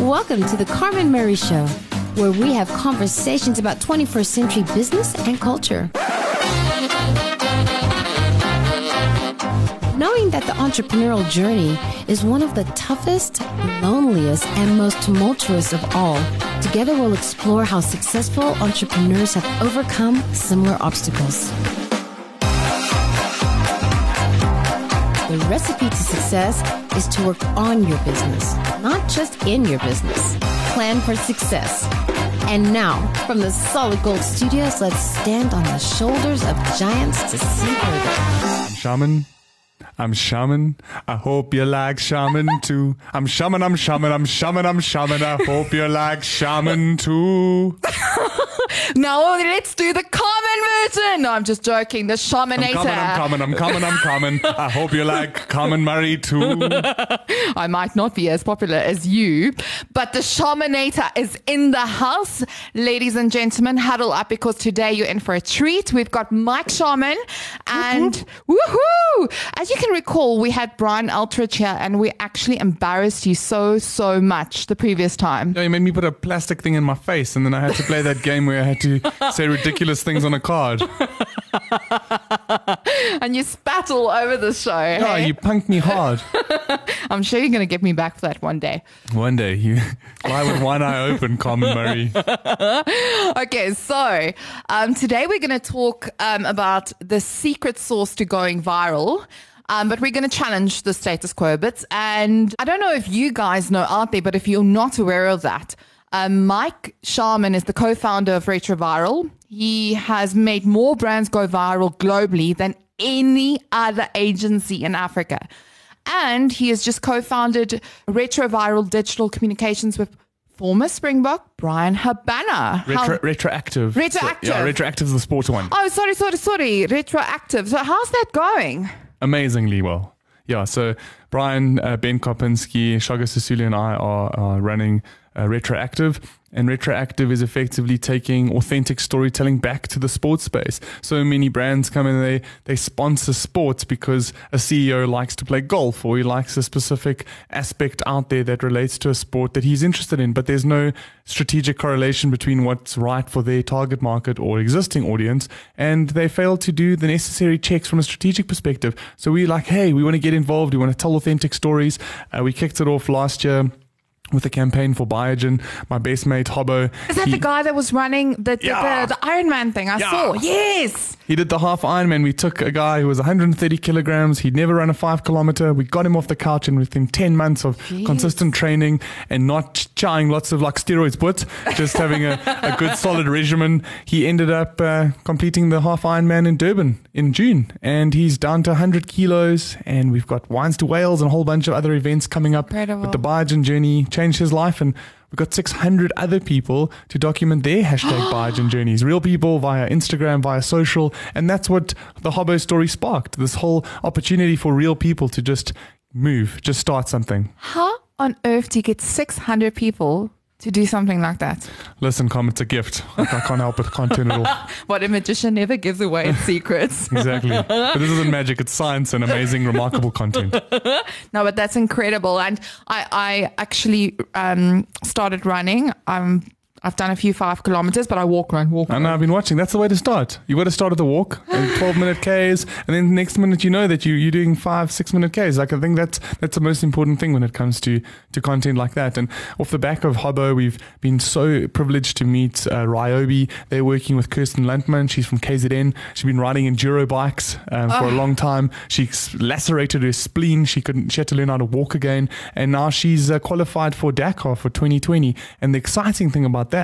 Welcome to the Carmen Murray Show, where we have conversations about 21st century business and culture. Knowing that the entrepreneurial journey is one of the toughest, loneliest, and most tumultuous of all, together we'll explore how successful entrepreneurs have overcome similar obstacles. The recipe to success is to work on your business, not just in your business. Plan for success. And now, from the Solid Gold Studios, let's stand on the shoulders of giants to see further. Shaman. I'm shaman. I hope you like shaman too. I'm shaman, I'm shaman, I'm shaman, I'm shaman. I hope you like shaman too. Now let's do the Carmen version. No, I'm just joking. The I'm shaminator. coming, I'm coming, I'm coming, I'm coming. I hope you like Carmen Murray too. I might not be as popular as you, but the shaminator is in the house. Ladies and gentlemen, huddle up because today you're in for a treat. We've got Mike Sharman and woohoo! As you can recall, we had Brian Eltrich here and we actually embarrassed you so, so much the previous time. No, you made me put a plastic thing in my face, and then I had to play that game where I had to say ridiculous things on a card. And you spat all over the show. Oh, hey? you punked me hard. I'm sure you're going to get me back for that one day. One day, you lie with one eye open, Carmen Murray. Okay, so um, today we're going to talk um, about the secret sauce to going viral. Um, but we're going to challenge the status quo a bit. And I don't know if you guys know out there, but if you're not aware of that, um, Mike Sharman is the co founder of Retroviral. He has made more brands go viral globally than any other agency in Africa. And he has just co founded Retroviral Digital Communications with former Springbok Bryan Habana. Retro, retroactive. Retroactive. yeah, retroactive is the sports one. Oh, sorry, sorry, sorry. Retroactive. So, how's that going? Amazingly well. Yeah, so Bryan, uh, Ben Kopinski, Shaka Sisulu, and I are, are running uh, Retroactive. And Retroactive is effectively taking authentic storytelling back to the sports space. So many brands come in and they, they sponsor sports because a CEO likes to play golf or he likes a specific aspect out there that relates to a sport that he's interested in. But there's no strategic correlation between what's right for their target market or existing audience. And they fail to do the necessary checks from a strategic perspective. So we're like, hey, we want to get involved. We want to tell authentic stories. Uh, we kicked it off last year with a campaign for Biogen. My best mate, Hobo. Is that he- the guy that was running the, the, Yeah. the, the Iron Man thing? I Yeah. saw. Yes. He did the half Ironman. We took a guy who was 130 kilograms. He'd never run a five kilometer. We got him off the couch, and within 10 months of consistent training and not trying lots of like steroids, but just having a, a good solid regimen, he ended up uh, completing the half Ironman in Durban in June. And he's down to 100 kilos. And we've got Wines to Whales and a whole bunch of other events coming up Incredible. with the Biogen journey. Changed his life and. We've got 600 other people to document their hashtag Biogen journeys. Real people via Instagram, via social. And that's what the Hobo story sparked. This whole opportunity for real people to just move, just start something. How on earth do you get 600 people to do something like that? Listen, come, it's a gift. Like, I can't help it. Can't turn it off. What a magician never gives away its secrets. Exactly. But this isn't magic. It's science and amazing, remarkable content. No, but that's incredible. And I, I actually um, started running. Um, I've done a few five kilometers, but I walk, run, walk, And run. I've been watching. That's the way to start. You got to start at the walk, 12 minute Ks, and then the next minute you know that you, you're doing five, six minute Ks. Like I think that's that's the most important thing when it comes to, to content like that. And off the back of Hobo, we've been so privileged to meet uh, Ryobi. They're working with Kirsten Landman. She's from KZN. She's been riding enduro bikes um, for a long time. She lacerated her spleen. She couldn't. She had to learn how to walk again, and now she's uh, qualified for Dakar for 2020. And the exciting thing about that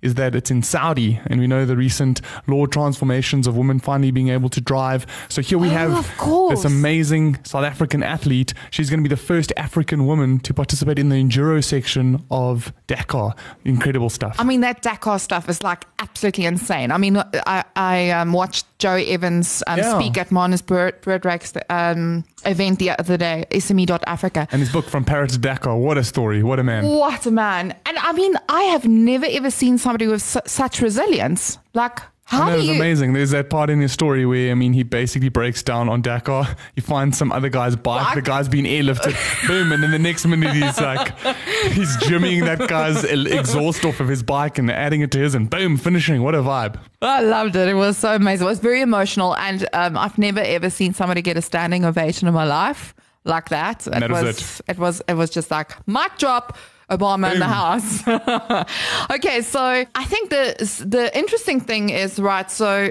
is that it's in Saudi, and we know the recent law transformations of women finally being able to drive. So here we Oh, have this amazing South African athlete. She's going to be the first African woman to participate in the enduro section of Dakar. Incredible stuff. I mean, that Dakar stuff is like absolutely insane. I mean, I, I um, watched Joey Evans um, Yeah. speak at Marnus Broodryk's um, event the other day, SME.Africa. and his book from Paris to Dakar. What a story! What a man! What a man. And I mean, I have never ever seen somebody with su- such resilience. Like, How that was you? amazing. There's that part in his story where I mean he basically breaks down on Dakar. He finds some other guy's bike. Bike? The guy's been airlifted. boom, and then the next minute he's like he's jimmying that guy's exhaust off of his bike and adding it to his, and boom, finishing. What a vibe! I loved it. It was so amazing. It was very emotional, and um, I've never ever seen somebody get a standing ovation in my life like that. It that was was it. was it was just like mic drop. Obama in the house. okay, so I think the the interesting thing is right. So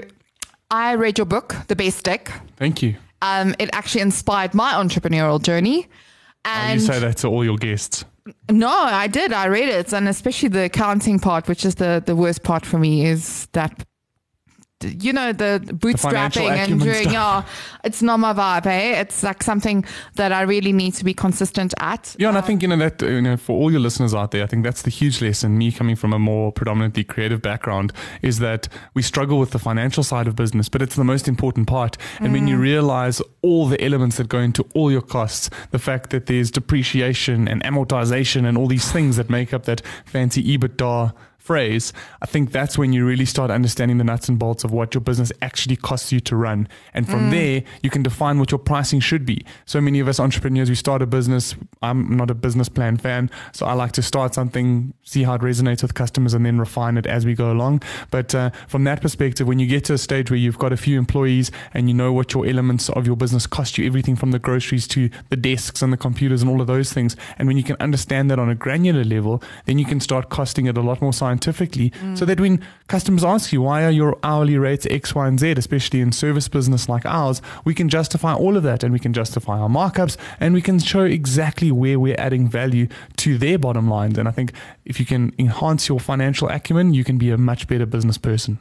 I read your book, The Best Dick. Thank you. Um, it actually inspired my entrepreneurial journey. And And you say that to all your guests. no, I did. I read it, and especially the accounting part, which is the the worst part for me, is that you know the bootstrapping and doing. stuff. Yeah, it's not my vibe. Eh? It's like something that I really need to be consistent at. Yeah, and I think you know that you know for all your listeners out there, I think that's the huge lesson. Me coming from a more predominantly creative background is that we struggle with the financial side of business, but it's the most important part. And when you realize all the elements that go into all your costs, the fact that there's depreciation and amortization and all these things that make up that fancy EBITDA phrase, I think that's when you really start understanding the nuts and bolts of what your business actually costs you to run. And from there, you can define what your pricing should be. So many of us entrepreneurs, we start a business. I'm not a business plan fan, so I like to start something, see how it resonates with customers, and then refine it as we go along. But uh, from that perspective, when you get to a stage where you've got a few employees and you know what your elements of your business cost you, everything from the groceries to the desks and the computers and all of those things, and when you can understand that on a granular level, then you can start costing it a lot more scientifically mm. so that when customers ask you why are your hourly rates X, Y, and Z, especially in service business like ours, we can justify all of that and we can justify our markups and we can show exactly where we're adding value to their bottom lines. And I think if you can enhance your financial acumen, you can be a much better business person.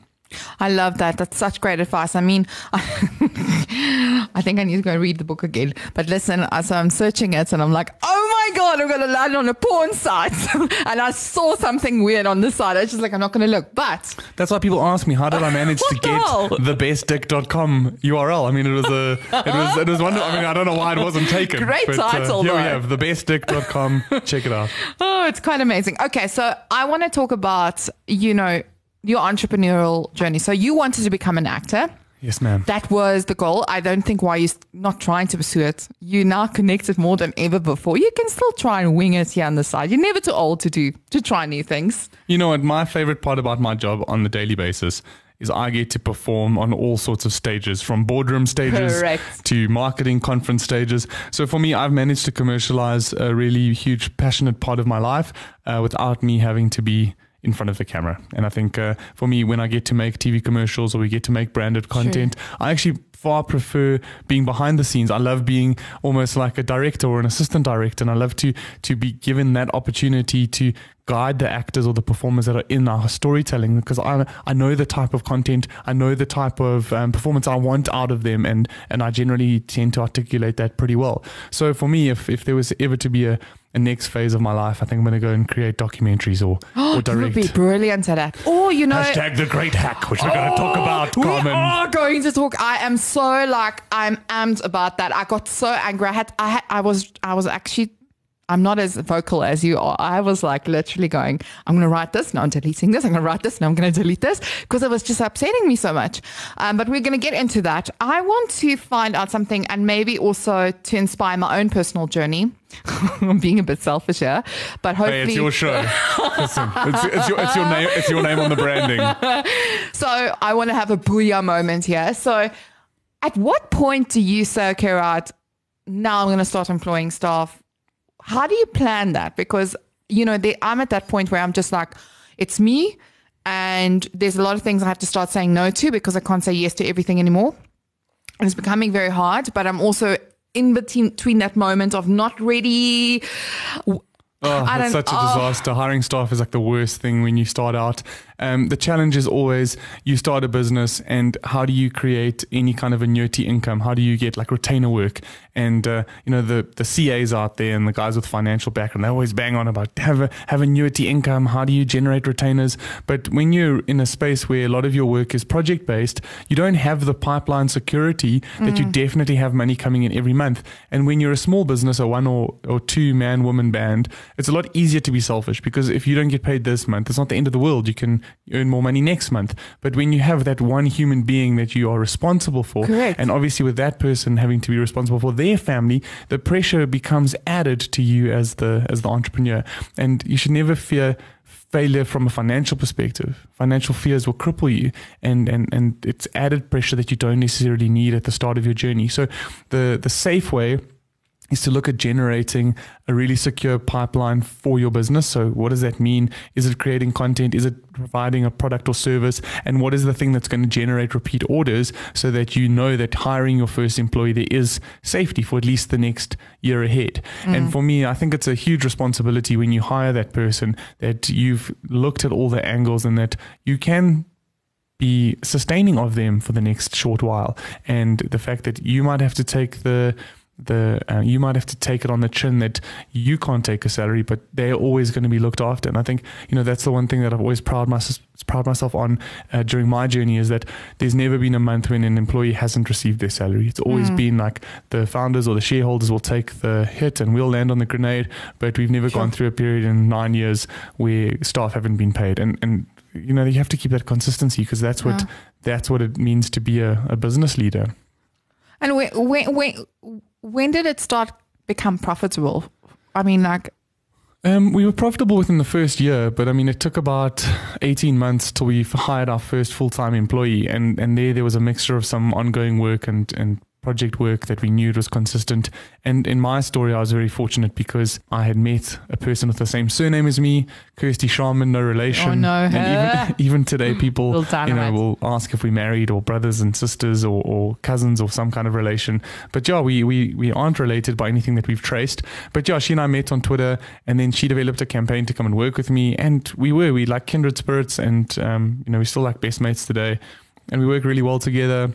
I love that. That's such great advice. I mean, I think I need to go read the book again. But listen, so I'm searching it and I'm like, oh my God, I'm going to land on a porn site. and I saw something weird on the side. I was just like, I'm not going to look. But That's why people ask me, how did I manage to What the hell? get the bestdick.com URL? I mean, it was a, it was, it was wonderful. I mean, I don't know why it wasn't taken. Great but, uh, title, here we have the bestdick.com. Check it out. oh, it's quite amazing. Okay, so I want to talk about, you know, your entrepreneurial journey. So you wanted to become an actor. Yes, ma'am. That was the goal. I don't think why you're not trying to pursue it. You're now connected more than ever before. You can still try and wing it here on the side. You're never too old to do to try new things. You know what? My favorite part about my job on the daily basis is I get to perform on all sorts of stages, from boardroom stages Correct. to marketing conference stages. So for me, I've managed to commercialize a really huge, passionate part of my life uh, without me having to be in front of the camera. And I think uh, for me, when I get to make TV commercials or we get to make branded content, I actually far prefer being behind the scenes. I love being almost like a director or an assistant director, and I love to to be given that opportunity to guide the actors or the performers that are in our storytelling because I I know the type of content, I know the type of um, performance I want out of them, and and I generally tend to articulate that pretty well. So for me, if if there was ever to be a a next phase of my life, I think I'm going to go and create documentaries or, or You would be brilliant at that. Or you know, Hashtag the great hack, which we're going to oh, talk about, we Carmen. are going to talk. I am so like I'm amped about that. I got so angry. I had I had, I was I was actually. I'm not as vocal as you are. I was like literally going, I'm going to write this. Now I'm deleting this. I'm going to write this. Now I'm going to delete this because it was just upsetting me so much. Um, but we're going to get into that. I want to find out something and maybe also to inspire my own personal journey. I'm being a bit selfish here, but hopefully. Hey, it's your show. Listen, it's, it's, your, it's your name. It's your name on the branding. So I want to have a booyah moment here. So at what point do you say, okay, right, now I'm going to start employing staff? How do you plan that? Because, you know, they, I'm at that point where I'm just like, it's me. And there's a lot of things I have to start saying no to because I can't say yes to everything anymore. And it's becoming very hard, but I'm also in between, between that moment of not ready. Oh, I it's don't- such a oh. disaster. Hiring staff is like the worst thing when you start out. Um, the challenge is always you start a business and how do you create any kind of annuity income? How do you get like retainer work? And uh, you know the the CAs out there and the guys with financial background, they always bang on about have a, have annuity income. How do you generate retainers? But when you're in a space where a lot of your work is project based, you don't have the pipeline security that you definitely have money coming in every month. And when you're a small business, a one or, or two man woman band, it's a lot easier to be selfish because if you don't get paid this month, it's not the end of the world. You can earn more money next month. But when you have that one human being that you are responsible for, Correct. and obviously with that person having to be responsible for their family, the pressure becomes added to you as the as the entrepreneur. And you should never fear failure from a financial perspective. Financial fears will cripple you and, and, and it's added pressure that you don't necessarily need at the start of your journey. So the the safe way is to look at generating a really secure pipeline for your business. So, what does that mean? Is it creating content? Is it providing a product or service? And what is the thing that's going to generate repeat orders so that you know that hiring your first employee there is safety for at least the next year ahead? Mm. And for me, I think it's a huge responsibility when you hire that person that you've looked at all the angles and that you can be sustaining of them for the next short while. And the fact that you might have to take the the uh, you might have to take it on the chin that you can't take a salary, but they're always going to be looked after. And I think you know that's the one thing that I've always proud myself proud myself on uh, during my journey is that there's never been a month when an employee hasn't received their salary. It's always mm. been like the founders or the shareholders will take the hit and we'll land on the grenade, but we've never sure. gone through a period in nine years where staff haven't been paid. And and you know you have to keep that consistency because that's what yeah. that's what it means to be a, a business leader. And when, when, when when did it start become profitable? I mean, like. Um, we were profitable within the first year, but I mean, it took about 18 months till we hired our first full time employee. And, and there, there was a mixture of some ongoing work and, and project work that we knew it was consistent. And in my story, I was very fortunate because I had met a person with the same surname as me, Kirsty Sharman, no relation. Oh, no. And even, even today, people you know, will ask if we're married or brothers and sisters or, or, cousins or some kind of relation. But yeah, we, we, we aren't related by anything that we've traced. But yeah, she and I met on Twitter and then she developed a campaign to come and work with me. And we were, we like kindred spirits and, um, you know, we still like best mates today. And we work really well together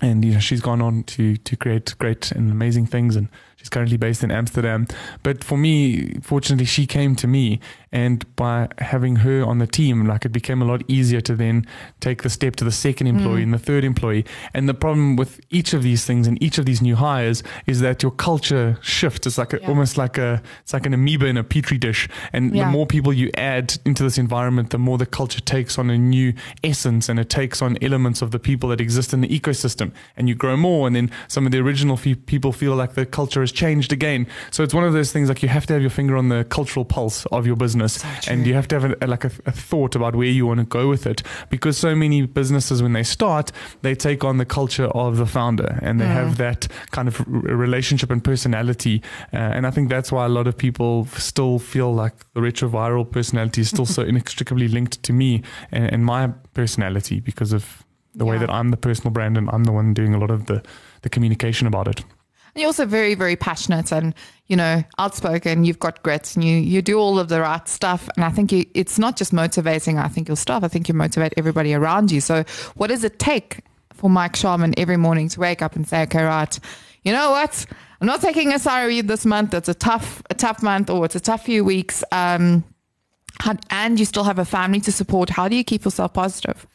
and you know she's gone on to to create great and amazing things and she's currently based in Amsterdam but for me fortunately she came to me and by having her on the team, like it became a lot easier to then take the step to the second employee mm. and the third employee. And the problem with each of these things and each of these new hires is that your culture shifts. It's like a, yeah. almost like a it's like an amoeba in a petri dish. And yeah. the more people you add into this environment, the more the culture takes on a new essence and it takes on elements of the people that exist in the ecosystem. And you grow more, and then some of the original people feel like the culture has changed again. So it's one of those things like you have to have your finger on the cultural pulse of your business so and you have to have a, a, like a, a, thought about where you want to go with it. Because so many businesses, when they start, they take on the culture of the founder, and they mm. have that kind of relationship and personality. Uh, and I think that's why a lot of people still feel like the retroviral personality is still so inextricably linked to me and, and my personality because of the yeah. way that I'm the personal brand and I'm the one doing a lot of the the communication about it. And you're also very, very passionate and, you know, outspoken. You've got grit and you, you do all of the right stuff. And I think you, it's not just motivating, I think, your staff. I think you motivate everybody around you. So, what does it take for Mike Sharman every morning to wake up and say, okay, right, you know what? I'm not taking a salary this month. It's a tough, a tough month or it's a tough few weeks. Um, and you still have a family to support. How do you keep yourself positive?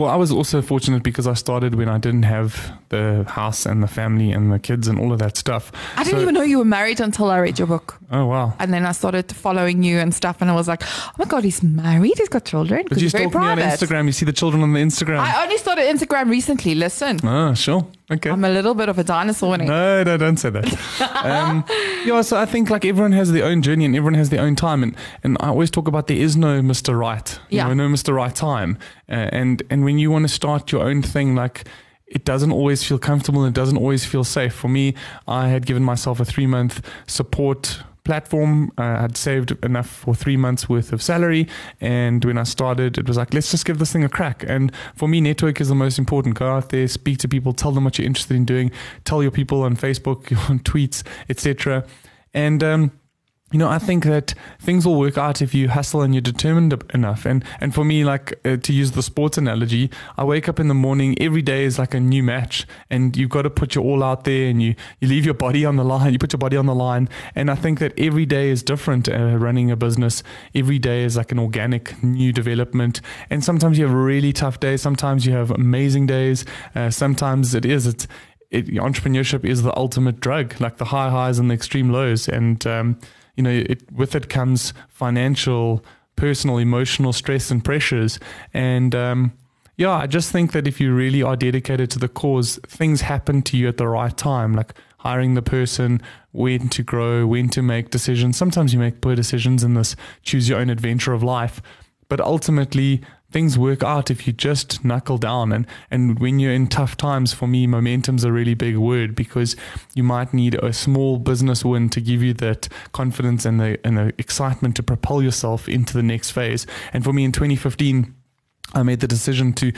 Well, I was also fortunate because I started when I didn't have the house and the family and the kids and all of that stuff. I didn't so, even know you were married until I read your book. Oh wow! And then I started following you and stuff, and I was like, "Oh my god, he's married. He's got children." But you stalk me on Instagram. You see the children on the Instagram. I only started Instagram recently. Listen. Oh, sure. Okay. I'm a little bit of a dinosaur. No, no, don't say that. um, yeah, so I think like everyone has their own journey and everyone has their own time, and and I always talk about there is no Mr. Right. Yeah. Know, no Mr. Right time, and and when you want to start your own thing, like it doesn't always feel comfortable and it doesn't always feel safe. For me, I had given myself a three month support platform. Uh, I had saved enough for three months worth of salary. And when I started, it was like, let's just give this thing a crack. And for me, network is the most important. Go out there, speak to people, tell them what you're interested in doing, tell your people on Facebook, on tweets, etc. And um, you know, I think that things will work out if you hustle and you're determined enough. And and for me, like uh, to use the sports analogy, I wake up in the morning. Every day is like a new match, and you've got to put your all out there, and you you leave your body on the line. You put your body on the line, and I think that every day is different. Uh, running a business, every day is like an organic new development. And sometimes you have really tough days. Sometimes you have amazing days. Uh, sometimes it is it's it, entrepreneurship is the ultimate drug, like the high highs and the extreme lows. And um, you know, it, with it comes financial, personal, emotional stress and pressures. And, um, yeah, I just think that if you really are dedicated to the cause, things happen to you at the right time, like hiring the person, when to grow, when to make decisions. Sometimes you make poor decisions in this choose your own adventure of life, but ultimately things work out if you just knuckle down. And and when you're in tough times for me momentum's a really big word because you might need a small business win to give you that confidence and the and the excitement to propel yourself into the next phase. And for me in 2015 I made the decision to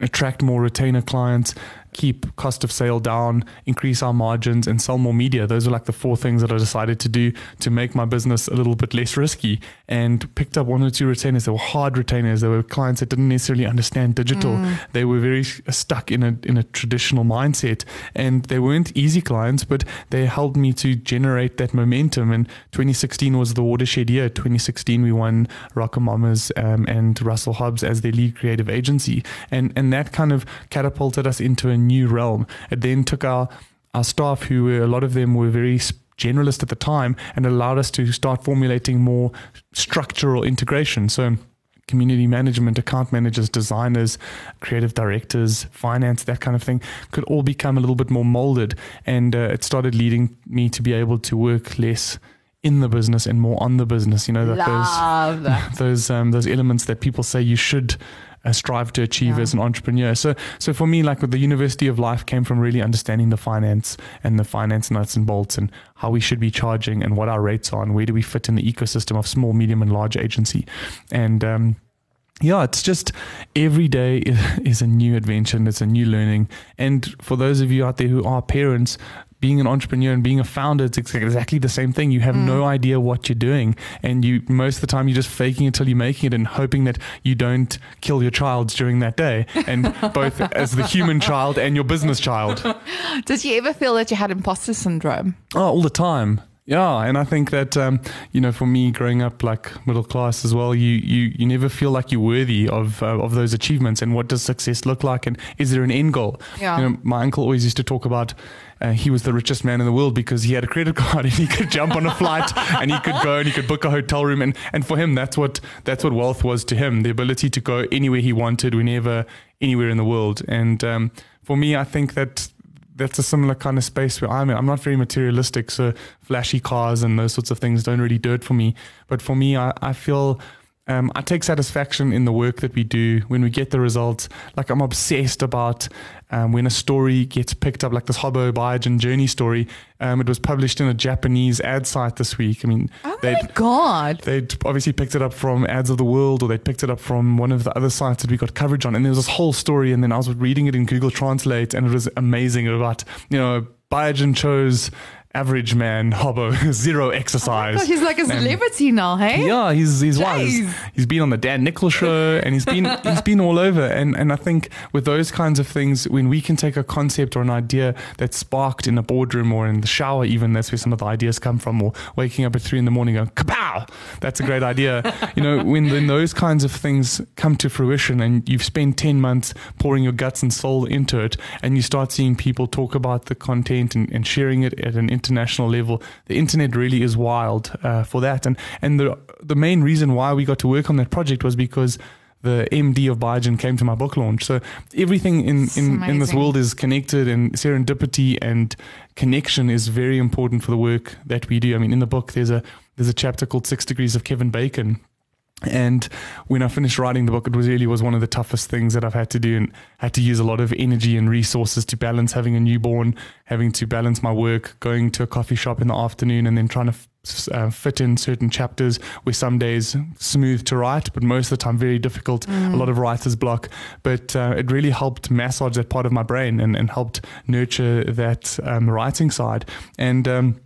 attract more retainer clients, keep cost of sale down, increase our margins, and sell more media. Those are like the four things that I decided to do to make my business a little bit less risky. And picked up one or two retainers. They were hard retainers. They were clients that didn't necessarily understand digital. Mm. They were very stuck in a in a traditional mindset, and they weren't easy clients, but they helped me to generate that momentum. And 2016 was the watershed year. 2016 we won RocoMamas um, and Russell Hobbs as their lead creative agency, and and that kind of catapulted us into a new realm. It then took our our staff, who were a lot of them were very generalist at the time, and allowed us to start formulating more structural integration. So community management, account managers, designers, creative directors, finance, that kind of thing could all become a little bit more molded. And uh, it started leading me to be able to work less in the business and more on the business. You know, that Love those those um, those elements that people say you should uh, strive to achieve yeah. as an entrepreneur. So, so for me, like with the University of Life came from really understanding the finance and the finance nuts and bolts and how we should be charging and what our rates are and where do we fit in the ecosystem of small, medium, and large agency. And um, yeah, it's just every day is a new adventure and it's a new learning. And for those of you out there who are parents, being an entrepreneur and being a founder, it's exactly the same thing. You have mm. no idea what you're doing, and you most of the time you're just faking it until you're making it and hoping that you don't kill your child during that day, and both as the human child and your business child. Did you ever feel that you had imposter syndrome? Oh, all the time. Yeah, and I think that um, you know, for me, growing up like middle class as well, you you you never feel like you're worthy of uh, of those achievements. And what does success look like? And is there an end goal? Yeah. You know, my uncle always used to talk about. Uh, he was the richest man in the world because he had a credit card and he could jump on a flight and he could go and he could book a hotel room and, and for him that's what that's what wealth was to him the ability to go anywhere he wanted whenever anywhere in the world and um, for me I think that that's a similar kind of space where I'm in. I'm not very materialistic, so flashy cars and those sorts of things don't really do it for me. But for me, I, I feel um, I take satisfaction in the work that we do when we get the results. Like I'm obsessed about um, when a story gets picked up, like this Hobo Biogen journey story. Um, it was published in a Japanese ad site this week. I mean, oh my god, they'd obviously picked it up from Ads of the World, or they'd picked it up from one of the other sites that we got coverage on. And there was this whole story, and then I was reading it in Google Translate, and it was amazing about you know Biogen chose average man, hobo, zero exercise. Oh he's like a celebrity and, now, hey? Yeah, he's he's wise. He's been on the Dan Nicholl show and he's been he's been all over. And and I think with those kinds of things, when we can take a concept or an idea that's sparked in a boardroom or in the shower, even that's where some of the ideas come from, or waking up at three in the morning going, kapow, that's a great idea. you know, when, when those kinds of things come to fruition and you've spent 10 months pouring your guts and soul into it, and you start seeing people talk about the content and, and sharing it at an international level. The internet really is wild uh, for that. And and the the main reason why we got to work on that project was because the MD of Biogen came to my book launch. So everything in, in, in, this world is connected and serendipity and connection is very important for the work that we do. I mean, in the book, there's a, there's a chapter called Six Degrees of Kevin Bacon. And when I finished writing the book, it was really was one of the toughest things that I've had to do, and had to use a lot of energy and resources to balance having a newborn, having to balance my work, going to a coffee shop in the afternoon, and then trying to uh, fit in certain chapters where some days smooth to write, but most of the time very difficult. Mm. A lot of writer's block. But uh, it really helped massage that part of my brain and, and helped nurture that um, writing side. And um,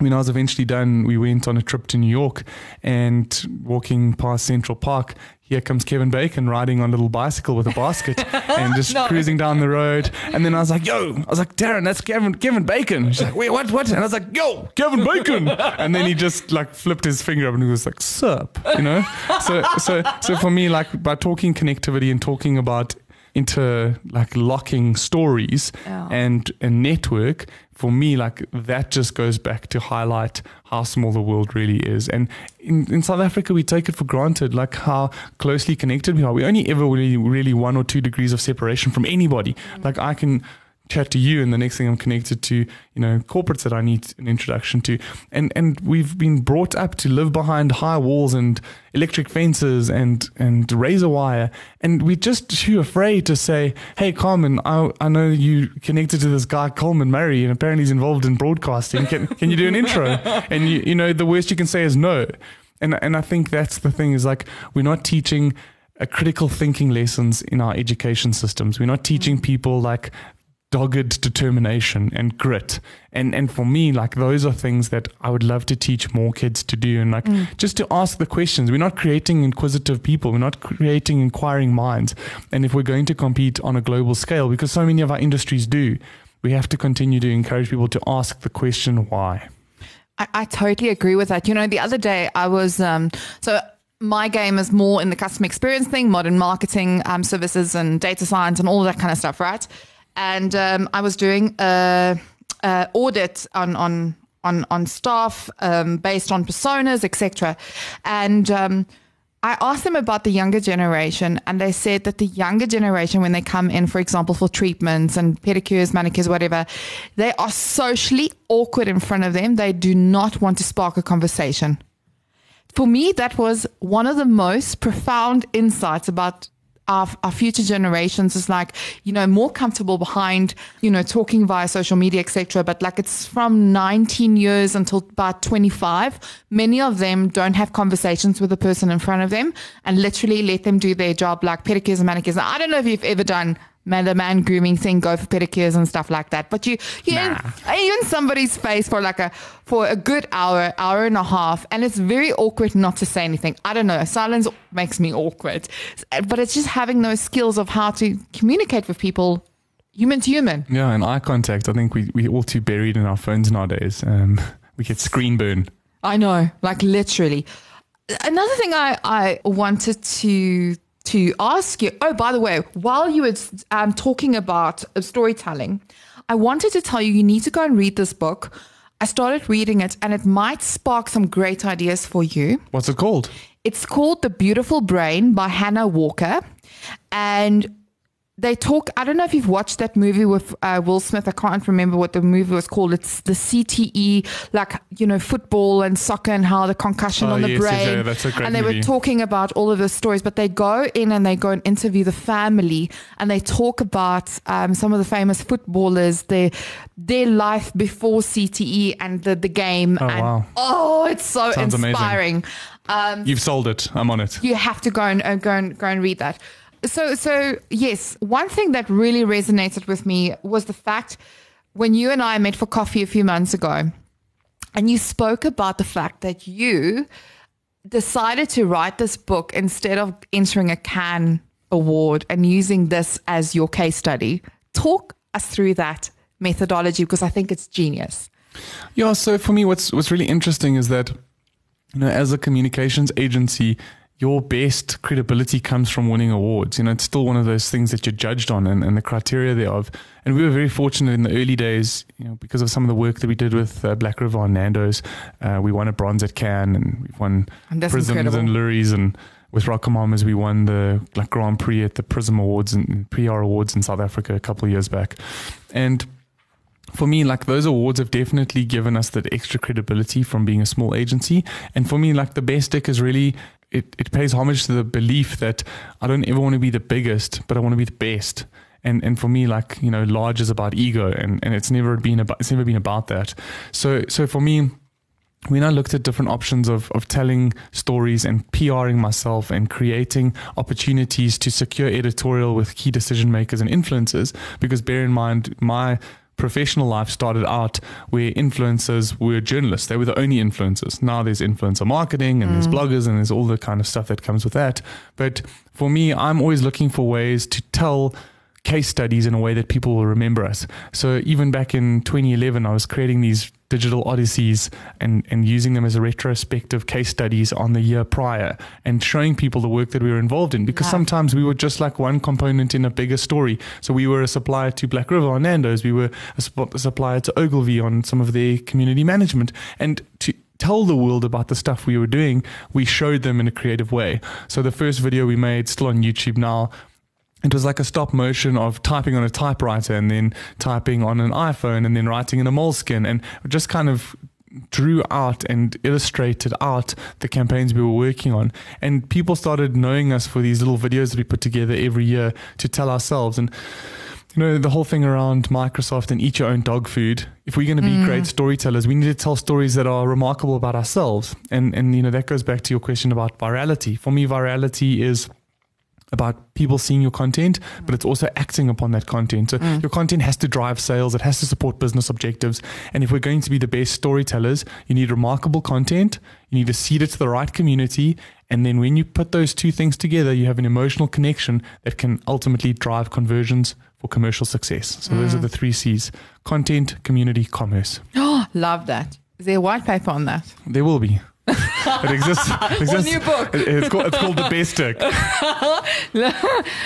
when I was eventually done, we went on a trip to New York and walking past Central Park, here comes Kevin Bacon riding on a little bicycle with a basket and just no. cruising down the road. And then I was like, yo, I was like, Darren, that's Kevin, Kevin Bacon. She's like, wait, what, what? And I was like, yo, Kevin Bacon. And then he just like flipped his finger up and he was like, sup, you know? So, so, so for me, like by talking connectivity and talking about inter like locking stories Yeah. and a network for me like that just goes back to highlight how small the world really is. And in, in south africa we take it for granted like how closely connected we are. We only ever really really one or two degrees of separation from anybody. Mm. Like i can chat to you and the next thing I'm connected to, you know, corporates that I need an introduction to. And and we've been brought up to live behind high walls and electric fences and and razor wire. And we're just too afraid to say, Hey Carmen, I I know you connected to this guy Coleman Murray and apparently he's involved in broadcasting. Can can you do an intro? And you you know, the worst you can say is no. And and I think that's the thing is like we're not teaching a critical thinking lessons in our education systems. We're not teaching people like dogged determination and grit. And and for me, like those are things that I would love to teach more kids to do and like just to ask the questions. We're not creating inquisitive people, we're not creating inquiring minds. And if we're going to compete on a global scale, because so many of our industries do, we have to continue to encourage people to ask the question why. I, I totally agree with that. You know, the other day I was um, so my game is more in the customer experience thing, modern marketing um, services, and data science, and all that kind of stuff, right? And um, I was doing a, a audit on on on on staff um, based on personas, etc. And um, I asked them about the younger generation, and they said that the younger generation, when they come in, for example, for treatments and pedicures, manicures, whatever, they are socially awkward in front of them. They do not want to spark a conversation. For me, that was one of the most profound insights about our, our future generations is like you know more comfortable behind you know talking via social media etc but like it's from 19 years until about 25 many of them don't have conversations with the person in front of them and literally let them do their job like pedicures and manicures. Now, i don't know if you've ever done man the man grooming thing go for pedicures and stuff like that but you you in, you in somebody's face for like a for a good hour hour and a half and it's very awkward not to say anything i don't know silence makes me awkward but it's just having those skills of how to communicate with people human to human Yeah, and eye contact. I think we we're all too buried in our phones nowadays. Um, we get screen burn. I know, like literally. Another thing I, I wanted to to ask you. Oh, by the way, while you were um, talking about uh, storytelling, I wanted to tell you you need to go and read this book. I started reading it, and it might spark some great ideas for you. What's it called? It's called The Beautiful Brain by Hannah Walker, and they talk. I don't know if you've watched that movie with uh, Will Smith. I can't remember what the movie was called. It's the CTE, like you know, football and soccer and how the concussion Oh, on the yes, yes, brain. yeah, that's a great and they movie. were talking about all of the stories, but they go in and they go and interview the family, and they talk about um, some of the famous footballers, their their life before CTE and the the game. Oh, and, wow. Oh, it's so Sounds inspiring. Um, You've sold it. I'm on it. you have to go and uh, go and go and read that. So so yes, one thing that really resonated with me was the fact when you and I met for coffee a few months ago, and you spoke about the fact that you decided to write this book instead of entering a Cannes award and using this as your case study. Talk us through that methodology because I think it's genius. Yeah. So for me, what's what's really interesting is that you know, as a communications agency, your best credibility comes from winning awards. You know, it's still one of those things that you're judged on and, and the criteria thereof. And we were very fortunate in the early days, you know, because of some of the work that we did with uh, Black River and Nando's. Uh, we won a bronze at Cannes and we've won And Prisms incredible. and Loeries and with RocoMamas we won the like Grand Prix at the Prism Awards and PR Awards in South Africa a couple of years back. And for me, like those awards have definitely given us that extra credibility from being a small agency. And for me, like the best dick is really it, it pays homage to the belief that I don't ever want to be the biggest, but I want to be the best. And and for me, like, you know, large is about ego and, and it's never been about it's never been about that. So so for me, when I looked at different options of, of telling stories and PRing myself and creating opportunities to secure editorial with key decision makers and influencers, because bear in mind, my professional life started out where influencers were journalists. They were the only influencers. Now there's influencer marketing and there's mm. bloggers and there's all the kind of stuff that comes with that. But for me, I'm always looking for ways to tell case studies in a way that people will remember us. So even back in 2011, I was creating these digital odysseys and, and using them as a retrospective case studies on the year prior and showing people the work that we were involved in because sometimes we were just like one component in a bigger story. So we were a supplier to Black River on Nando's, we were a, sp- a supplier to Ogilvy on some of their community management. And to tell the world about the stuff we were doing, we showed them in a creative way. So the first video we made, still on YouTube now, it was like a stop motion of typing on a typewriter and then typing on an iPhone and then writing in a Moleskine and just kind of drew out and illustrated out the campaigns we were working on. And people started knowing us for these little videos that we put together every year to tell ourselves. And you know, the whole thing around Microsoft and eat your own dog food. If we're going to be mm. great storytellers, we need to tell stories that are remarkable about ourselves. And, and, you know, that goes back to your question about virality. For me, virality is about people seeing your content, but it's also acting upon that content. So mm. your content has to drive sales, it has to support business objectives. And if we're going to be the best storytellers, you need remarkable content, you need to seed it to the right community. And then when you put those two things together, you have an emotional connection that can ultimately drive conversions for commercial success. So mm. those are mm. the three C's content, community, commerce. Oh, love that. Is there a white paper on that? There will be. It exists. It exists. new book. It, it's, called, it's called The Best Dick.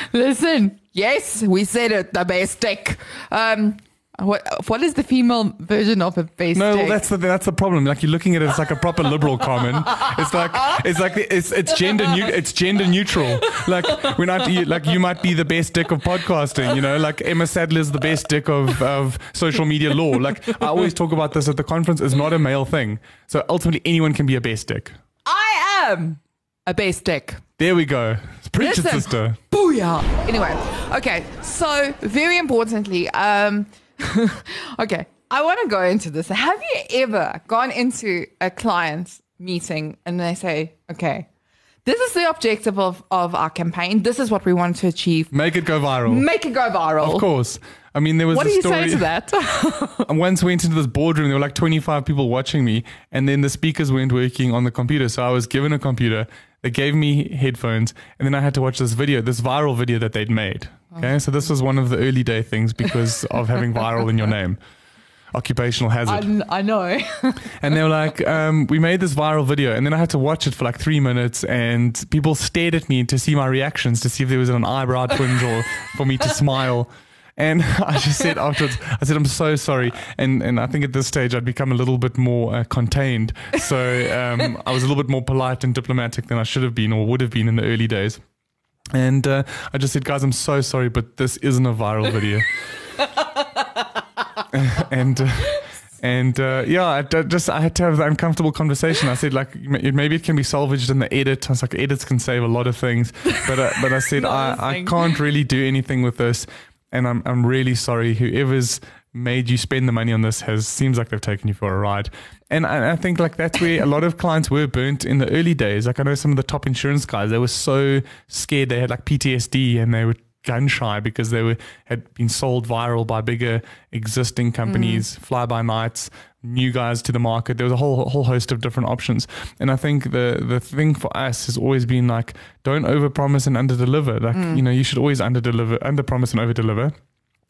Listen, yes, we said it, The Best Dick. Um, what what is the female version of a base? No, well, that's the that's the problem. Like you're looking at it as like a proper liberal comment. It's like it's like it's it's gender new it's gender neutral. Like when I you, like you might be the best dick of podcasting. You know, like Emma Sadleir is the best dick of of social media law. Like I always talk about this at the conference. It's not a male thing. So ultimately, anyone can be a best dick. I am a base dick. There we go. Preach Listen, it, sister. Booyah. Anyway, okay. So very importantly, um okay. I want to go into this. Have you ever gone into a client meeting and they say, okay, this is the objective of, of our campaign. This is what we want to achieve. Make it go viral. Make it go viral. Of course. I mean, there was what do you say to that? I once went into this boardroom. There were like 25 people watching me, and then the speakers weren't working on the computer. So I was given a computer. They gave me headphones, and then I had to watch this video, this viral video that they'd made. Okay, so this was one of the early day things because of having viral in your name. Occupational hazard. I, I know. and they were like, um, we made this viral video, and then I had to watch it for like three minutes, and people stared at me to see my reactions, to see if there was an eyebrow twinge or for me to smile. And I just said afterwards, I said, I'm so sorry. And and I think at this stage I'd become a little bit more uh, contained. So um, I was a little bit more polite and diplomatic than I should have been or would have been in the early days. And uh, I just said, guys, I'm so sorry, but this isn't a viral video. and uh, and uh, yeah, I just I had to have the uncomfortable conversation. I said like maybe it can be salvaged in the edit. I was like edits can save a lot of things, but uh, but I said I, I can't really do anything with this, and I'm I'm really sorry. Whoever's made you spend the money on this has seems like they've taken you for a ride. And I, I, think like that's where a lot of clients were burnt in the early days. Like I know some of the top insurance guys, they were so scared they had like PTSD and they were gun shy because they were had been sold viral by bigger existing companies, mm. fly by nights, new guys to the market. There was a whole whole host of different options. And I think the the thing for us has always been like don't overpromise and underdeliver. Like, mm. you know, you should always underdeliver, underpromise and overdeliver.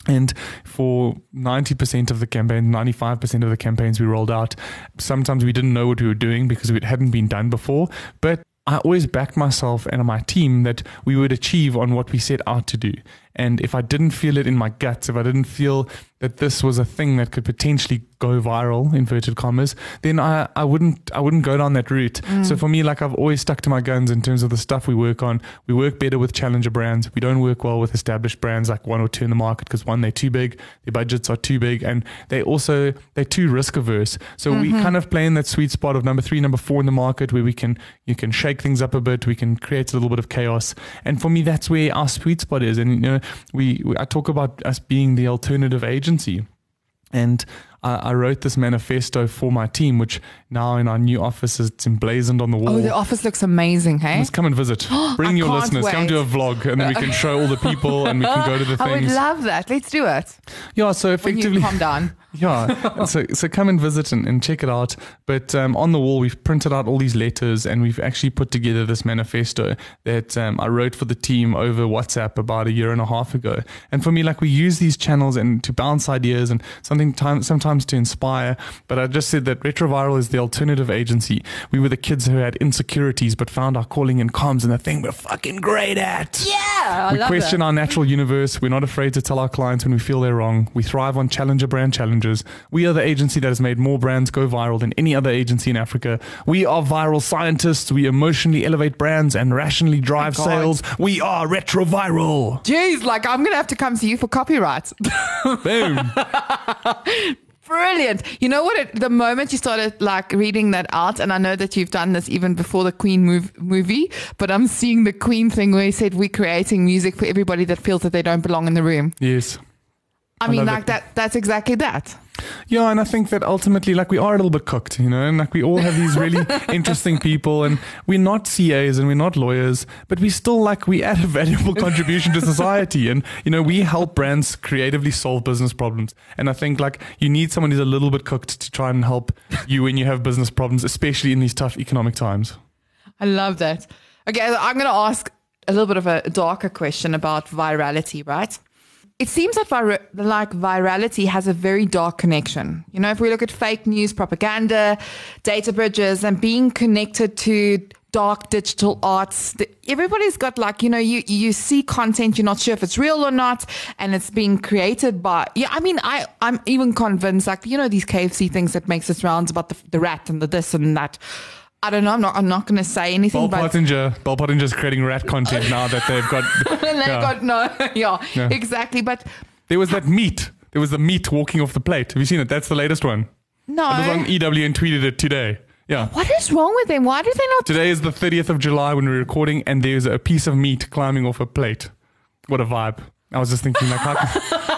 And for 90% of the campaign, 95% of the campaigns we rolled out, sometimes we didn't know what we were doing because it hadn't been done before. But I always backed myself and my team that we would achieve on what we set out to do. And if I didn't feel it in my guts, if I didn't feel that this was a thing that could potentially go viral, inverted commas, then I, I wouldn't I wouldn't go down that route. Mm. So for me, like I've always stuck to my guns in terms of the stuff we work on. We work better with challenger brands. We don't work well with established brands like one or two in the market because one, they're too big, their budgets are too big, and they also they're too risk averse. So mm-hmm. we kind of play in that sweet spot of number three, number four in the market where we can you can shake things up a bit, we can create a little bit of chaos. And for me that's where our sweet spot is. And you know, we, we I talk about us being the alternative agency. And I, I wrote this manifesto for my team, which now in our new office it's emblazoned on the wall. Oh, the office looks amazing, hey? Let's come and visit. Bring your listeners. Come do a vlog, and then we can show all the people, and we can go to the things. I would love that. Let's do it. yeah. So effectively, calm down. yeah. So so come and visit and, and check it out. But um, on the wall, we've printed out all these letters, and we've actually put together this manifesto that um, I wrote for the team over WhatsApp about a year and a half ago. And for me, like we use these channels and to bounce ideas and something time, sometimes to inspire. But I just said that Retroviral is the alternative agency. We were the kids who had insecurities but found our calling in comms and the thing we're fucking great at. Yeah, I We question that. our natural universe. We're not afraid to tell our clients when we feel they're wrong. We thrive on challenger brand challenges. We are the agency that has made more brands go viral than any other agency in Africa. We are viral scientists. We emotionally elevate brands and rationally drive God. sales. We are retroviral. Jeez, like I'm gonna have to come see you for copyright. Boom. Brilliant. You know what? It, the moment you started like reading that out, and I know that you've done this even before the Queen move, movie, but I'm seeing the Queen thing where he said we're creating music for everybody that feels that they don't belong in the room. yes. I, mean, like it. that. That's exactly that. Yeah, and I think that ultimately, like, we are a little bit cooked, you know, and like we all have these really interesting people, and we're not CAs and we're not lawyers, but we still like we add a valuable contribution to society, and you know, we help brands creatively solve business problems. And I think like you need someone who's a little bit cooked to try and help you when you have business problems, especially in these tough economic times. I love that. Okay, I'm going to ask a little bit of a darker question about virality, right? It seems that vir- like virality has a very dark connection. You know, if we look at fake news, propaganda, data bridges, and being connected to dark digital arts, everybody's got like you know, you you see content, you're not sure if it's real or not, and it's being created by. Yeah, I mean, I I'm even convinced like you know these KFC things that makes its rounds about the the rat and the this and that. I don't know. I'm not. I'm not going to say anything. But Pottinger, Bell Pottinger's creating rat content now that they've got. and they yeah. got no. Yeah, Yeah. exactly. But There was that meat. There was the meat walking off the plate. Have you seen it? That's the latest one. no. It was on EW and tweeted it today. Yeah. what is wrong with them? Why do they not? Today is the 30th of July when we're recording, and there's a piece of meat climbing off a plate. What a vibe. I was just thinking, like, how,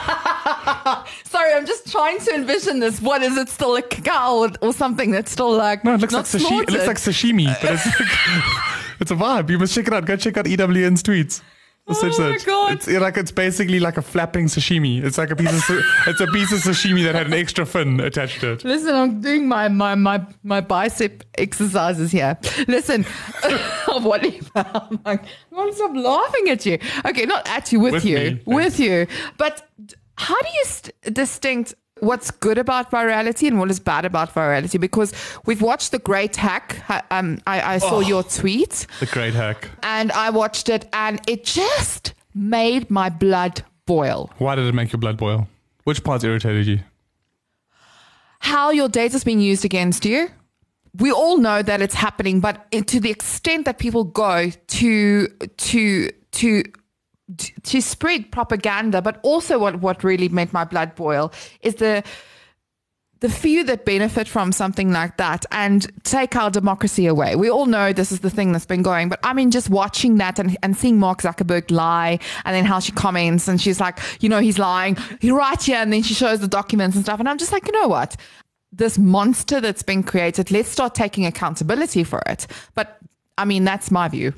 Sorry, I'm just trying to envision this. What is it? Still a cow or, or something that's still like no, it looks like sashimi. It looks like sashimi, but it's like, it's a vibe. You must check it out. Go check out EWN's tweets. Search Oh my that. God. It's like it's basically like a flapping sashimi. It's like a piece of it's a piece of sashimi that had an extra fin attached to it. Listen, I'm doing my my my, my bicep exercises here. Listen, what? I'm like, I want to stop laughing at you. Okay, not at you, with, With you, me. with you. But how do you st- distinct what's good about virality and what is bad about virality? Because we've watched the Great Hack. Um, I, I saw your tweet The great hack. and I watched it, and it just made my blood boil. Why did it make your blood boil? Which parts irritated you? how your data's being used against you. We all know that it's happening, but to the extent that people go to to to to spread propaganda, but also what what really made my blood boil is the the few that benefit from something like that and take our democracy away. We all know this is the thing that's been going, but I mean, just watching that and, and seeing Mark Zuckerberg lie and then how she comments and she's like, you know, he's lying, he's right here. And then she shows the documents and stuff. And I'm just like, you know what? This monster that's been created, let's start taking accountability for it. But I mean, that's my view.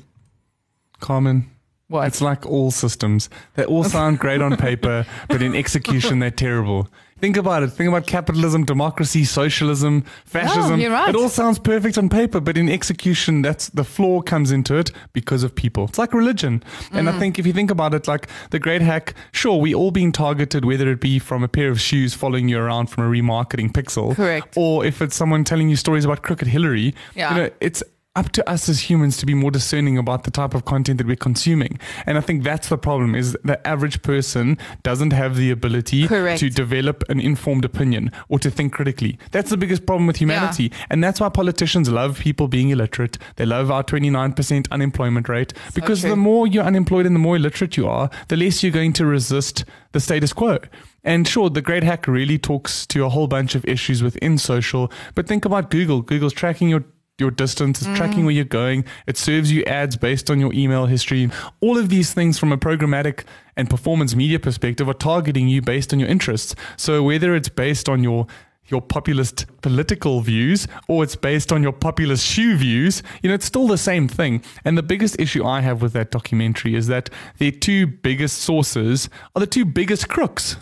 Carmen. What? It's like all systems. They all sound great on paper, but in execution, they're terrible. Think about it. Think about capitalism, democracy, socialism, fascism. you're right. It all sounds perfect on paper, but in execution, that's the flaw comes into it because of people. It's like religion. And Mm. I think if you think about it, like the great hack, sure, we all being targeted, whether it be from a pair of shoes following you around from a remarketing pixel, Correct. or if it's someone telling you stories about crooked Hillary. Yeah. You know, it's up to us as humans to be more discerning about the type of content that we're consuming. And I think that's the problem is the average person doesn't have the ability Correct. to develop an informed opinion or to think critically. That's the biggest problem with humanity. And that's why politicians love people being illiterate. They love our 29% unemployment rate because the more you're unemployed and the more illiterate you are, the less you're going to resist the status quo. And sure, the Great Hack really talks to a whole bunch of issues within social, but think about Google. Google's tracking your your distance, it's tracking where you're going, it serves you ads based on your email history. All of these things from a programmatic and performance media perspective are targeting you based on your interests. So whether it's based on your your populist political views or it's based on your populist shoe views, you know, it's still the same thing. And the biggest issue I have with that documentary is that their two biggest sources are the two biggest crooks.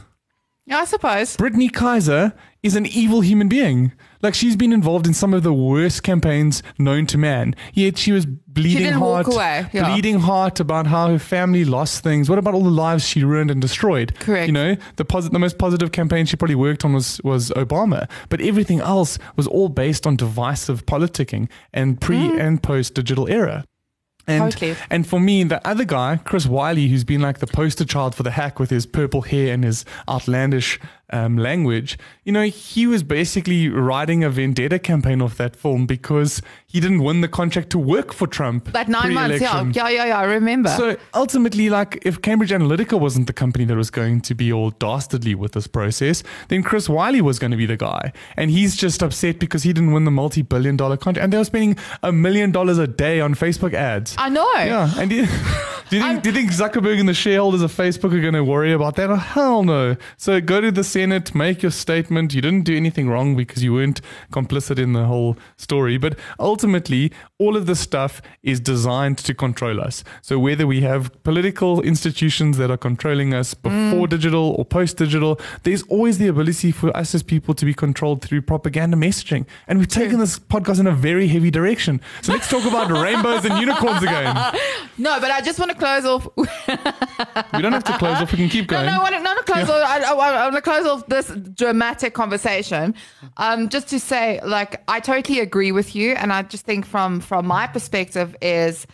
Yeah, I suppose. Brittany Kaiser is an evil human being. Like she's been involved in some of the worst campaigns known to man. Yet she was bleeding didn't heart, yeah. bleeding heart about how her family lost things. What about all the lives she ruined and destroyed? Correct. You know, the posit- the most positive campaign she probably worked on was was Obama, but everything else was all based on divisive politicking and pre Mm. and post digital era. And, Totally. and for me, the other guy, Chris Wylie, who's been like the poster child for the hack with his purple hair and his outlandish um, language, you know, he was basically riding a vendetta campaign off that film because he didn't win the contract to work for Trump. That nine months, yeah, yeah, yeah, yeah. I remember. So ultimately, like, if Cambridge Analytica wasn't the company that was going to be all dastardly with this process, then Chris Wylie was going to be the guy. And he's just upset because he didn't win the multi billion dollar contract. And they were spending a million dollars a day on Facebook ads. I know. Yeah. And do you, do you, think, do you think Zuckerberg and the shareholders of Facebook are going to worry about that? Oh, hell no. So go to the Senate, make your statement. You didn't do anything wrong because you weren't complicit in the whole story. But ultimately, all of this stuff is designed to control us. So whether we have political institutions that are controlling us before mm. digital or post digital, there's always the ability for us as people to be controlled through propaganda messaging. And we've taken this podcast in a very heavy direction. So let's talk about rainbows and unicorns again. No, but I just want to close off. We don't have to close off. We can keep going. no, I no, no, close off. I, I, I want to close off this dramatic conversation. Um, just to say, like, I totally agree with you, and I just think from from my perspective is,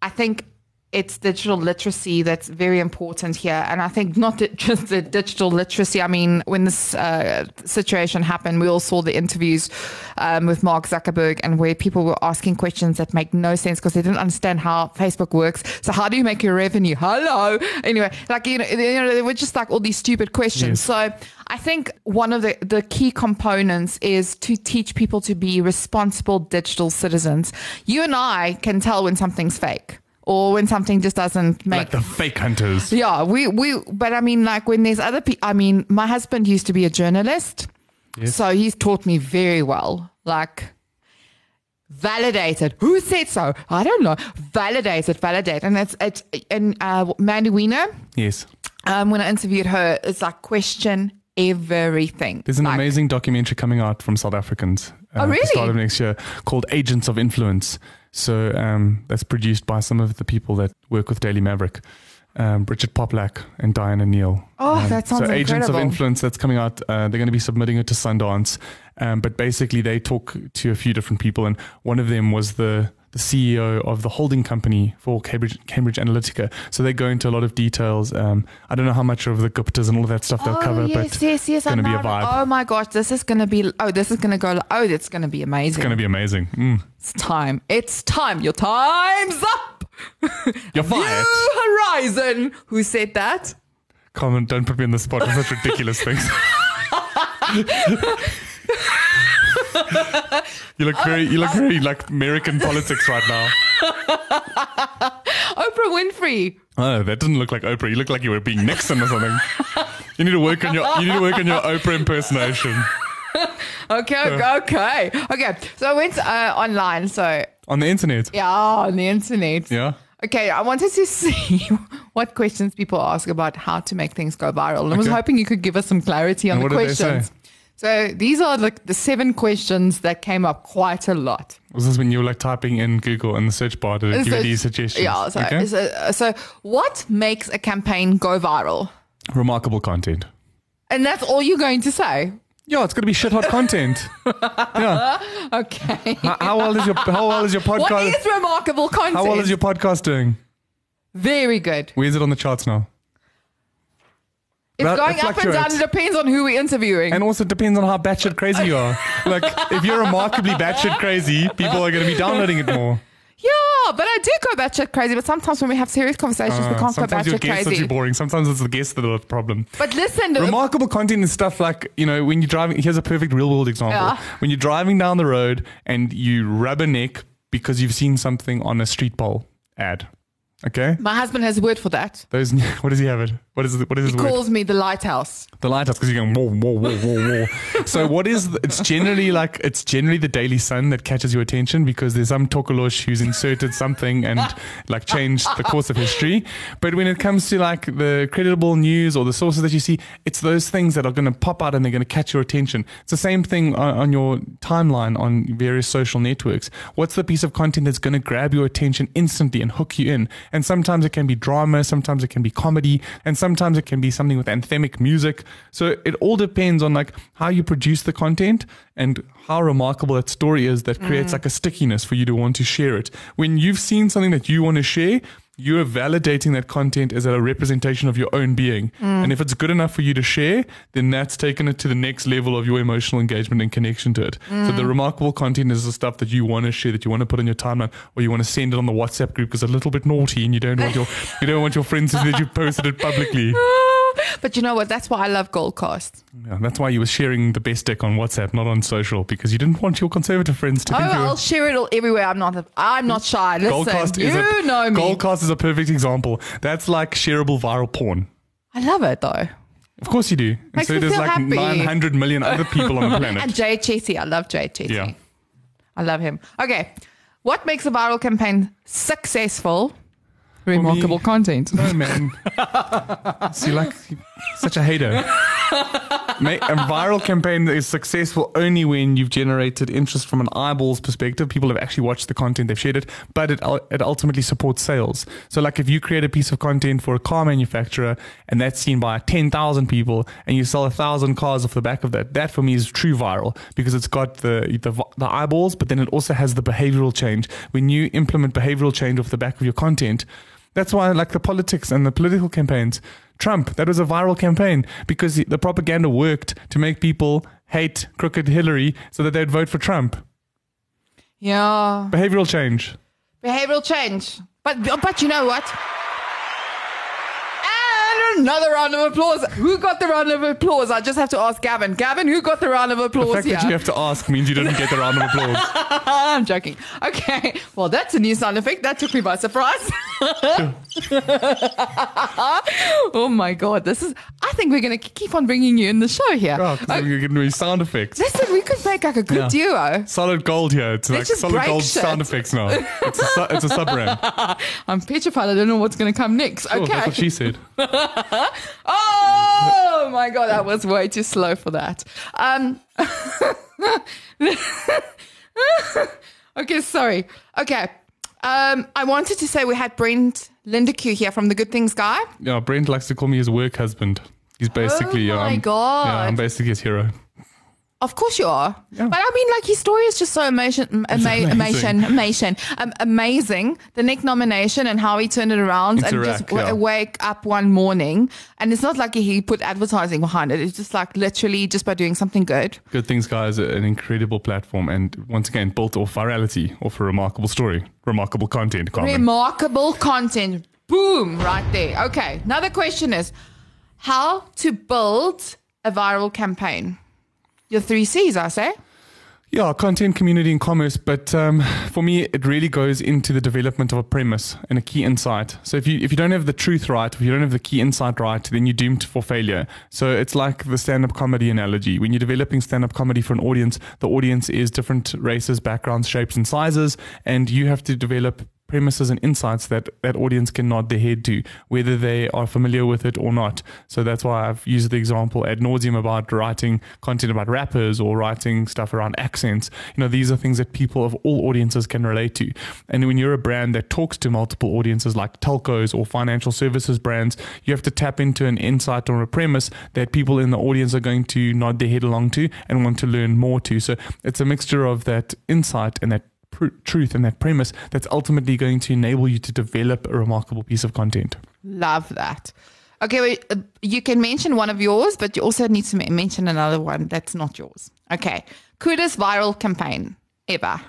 I think it's digital literacy that's very important here, and I think not just the digital literacy. I mean, when this uh, situation happened, we all saw the interviews um, with Mark Zuckerberg, and where people were asking questions that make no sense because they didn't understand how Facebook works. So, how do you make your revenue? Hello. Anyway, like you know, you know, they were just like all these stupid questions. Yes. So I think one of the, the key components is to teach people to be responsible digital citizens. You and I can tell when something's fake or when something just doesn't make like the fake hunters. yeah, we we but I mean like when there's other people I mean my husband used to be a journalist. Yes. So he's taught me very well. Like validated. Who said so? I don't know. Validated, validate. And it's it's and uh Mandy Wiener, Yes. um, when I interviewed her, it's like question everything. There's an Like, amazing documentary coming out from South Africans uh, Oh, at the really? start of next year called Agents of Influence. So um, that's produced by some of the people that work with Daily Maverick. Um, Richard Poplak and Diana Neille. Oh, Um, that sounds so Agents of. Influence that's coming out. Uh, they're going to be submitting it to Sundance, um, but basically they talk to a few different people, and one of them was the the CEO of the holding company for Cambridge Cambridge Analytica. So they go into a lot of details. Um, I don't know how much of the Guptas and all of that stuff they'll Oh, cover, yes, but yes, yes. it's going to be a vibe. Oh my gosh, this is going to be. Oh, this is going to go. Oh, it's going to be amazing. It's going to be amazing. Mm. It's time. It's time. Your time's up. You're fired. New Horizon. Who said that? Carmen, don't put me on the spot with such ridiculous things. you look very, you look very like American politics right now. Oprah Winfrey. Oh, that didn't look like Oprah. You look like you were being Nixon or something. You need to work on your, you need to work on your Oprah impersonation Okay, okay, okay. Okay. So I went uh, online. So on the internet. yeah, on the internet. Yeah. Okay, I wanted to see what questions people ask about how to make things go viral. And I was Okay. hoping you could give us some clarity on And the what did they say? questions. So these are like the seven questions that came up quite a lot. Was this when you were like typing in Google in the search bar? It give you these suggestions? Yeah. So, Okay. so, uh, so what makes a campaign go viral? Remarkable content. And that's all you're going to say. Yeah, it's going to be shit hot content. yeah. Okay. How, how well is your How well is your What podcast? is remarkable content? How well is your podcast doing? Very good. Where's it on the charts now? It's That- going it up and down. It depends on who we're interviewing. And also depends on how batshit crazy you are. Like, if you're remarkably batshit crazy, people are going to be downloading it more. yeah, but I do go batshit crazy. But sometimes when we have serious conversations, we Uh, can't go sometimes batshit crazy. too boring. Sometimes it's the guests that are the problem. But listen, Remarkable content is stuff like, you know, when you're driving, here's a perfect real world example. Yeah. When you're driving down the road and you rub a neck because you've seen something on a street pole ad. Okay? my husband has a word for that. Those, what does he have it? What is it? What is He word? calls me the lighthouse. the lighthouse because you're going whoa whoa whoa whoa whoa. so what is the, it's generally like it's generally the Daily Sun that catches your attention because there's some tokolosh who's inserted something and like changed the course of history. But when it comes to like the credible news or the sources that you see, it's those things that are going to pop out and they're going to catch your attention. It's the same thing on, on your timeline on various social networks. What's the piece of content that's going to grab your attention instantly and hook you in? And sometimes it can be drama, sometimes it can be comedy, and sometimes it can be something with anthemic music. So it all depends on like how you produce the content and how remarkable that story is that creates mm. like a stickiness for you to want to share it. When you've seen something that you want to share, you are validating that content as a representation of your own being. Mm. And if it's good enough for you to share, then that's taken it to the next level of your emotional engagement and connection to it. So the mm. remarkable content is the stuff that you want to share, that you want to put on your timeline, or you want to send it on the WhatsApp group because it's a little bit naughty and you don't want your you don't want your friends to see that you posted it publicly. But you know what? That's why I love Goalcast. Yeah, that's why you were sharing the best dick on WhatsApp, not on social, because you didn't want your conservative friends to Oh, think were I'll share it all everywhere. I'm not. I'm not shy. Listen, Goalcast you is a, know me. Goalcast is a perfect example. That's like shareable viral porn. I love it though. Of course you do. And Makes so me there's like happy. 900 million other people on the planet. And. Jay Shetty, I love Jay Shetty. Yeah. I love him. Okay, what makes a viral campaign successful? Remarkable content. Oh man, see, like such a hater. A viral campaign is successful only when you've generated interest from an eyeballs perspective. People have actually watched the content, they've shared it, but it it ultimately supports sales. So, like if you create a piece of content for a car manufacturer and that's seen by ten thousand people, and you sell a thousand cars off the back of that, that for me is true viral because it's got the the, the eyeballs, but then it also has the behavioral change. When you implement behavioral change off the back of your content. That's why, like the politics and the political campaigns, Trump, that was a viral campaign because the propaganda worked to make people hate crooked Hillary so that they'd vote for Trump. Yeah, Behavioral change. behavioral change. But but you know what? Another round of applause. Who got the round of applause? I just have to ask Gavin. Gavin, who got the round of applause? The fact here? that you have to ask means you didn't get the round of applause. I'm joking. Okay. Well, that's a new sound effect. That took me by surprise. oh my God. This is, I think we're going to keep on bringing you in the show here. Oh, Uh, you're giving me sound effects. listen, we could make like a good Yeah. duo. Solid gold here. It's like Let's solid gold shit. sound effects now. It's a, su- it's a sub brand. I'm petrified. I don't know what's going to come next. Oh, okay. that's what she said. Oh my god, that was way too slow for that. Um, okay, sorry. Okay, um, I wanted to say we had Brent Lindeque here from the Good Things Guy. Yeah, Brent likes to call me his work husband. He's basically, Oh my um, God. yeah, I'm basically his hero. Of course you are, Yeah. but I mean, like his story is just so amazing, ama- amazing. amazing, amazing, um, amazing. The Neknomination and how he turned it around and Interact, just w- yeah. wake up one morning, and it's not like he put advertising behind it. It's just like literally just by doing something good. Good Things Guy is an incredible platform and once again built off virality, off a remarkable story, remarkable content, Carmen. Remarkable content. Boom, right there. Okay. Another question is how to build a viral campaign. Your three C's, I say. Yeah, content, community, and commerce. But um, for me, it really goes into the development of a premise and a key insight. So if you if you don't have the truth right, if you don't have the key insight right, then you're doomed for failure. So it's like the stand-up comedy analogy. When you're developing stand-up comedy for an audience, the audience is different races, backgrounds, shapes, and sizes, and you have to develop premises and insights that that audience can nod their head to, whether they are familiar with it or not. So that's why I've used the example ad nauseum about writing content about rappers or writing stuff around accents. You know, these are things that people of all audiences can relate to. And when you're a brand that talks to multiple audiences like telcos or financial services brands, you have to tap into an insight or a premise that people in the audience are going to nod their head along to and want to learn more to. So it's a mixture of that insight and that pr- truth and that premise that's ultimately going to enable you to develop a remarkable piece of content. Love that. Okay, wait, uh, you can mention one of yours, but you also need to mention another one that's not yours. Okay. Coolest viral campaign ever.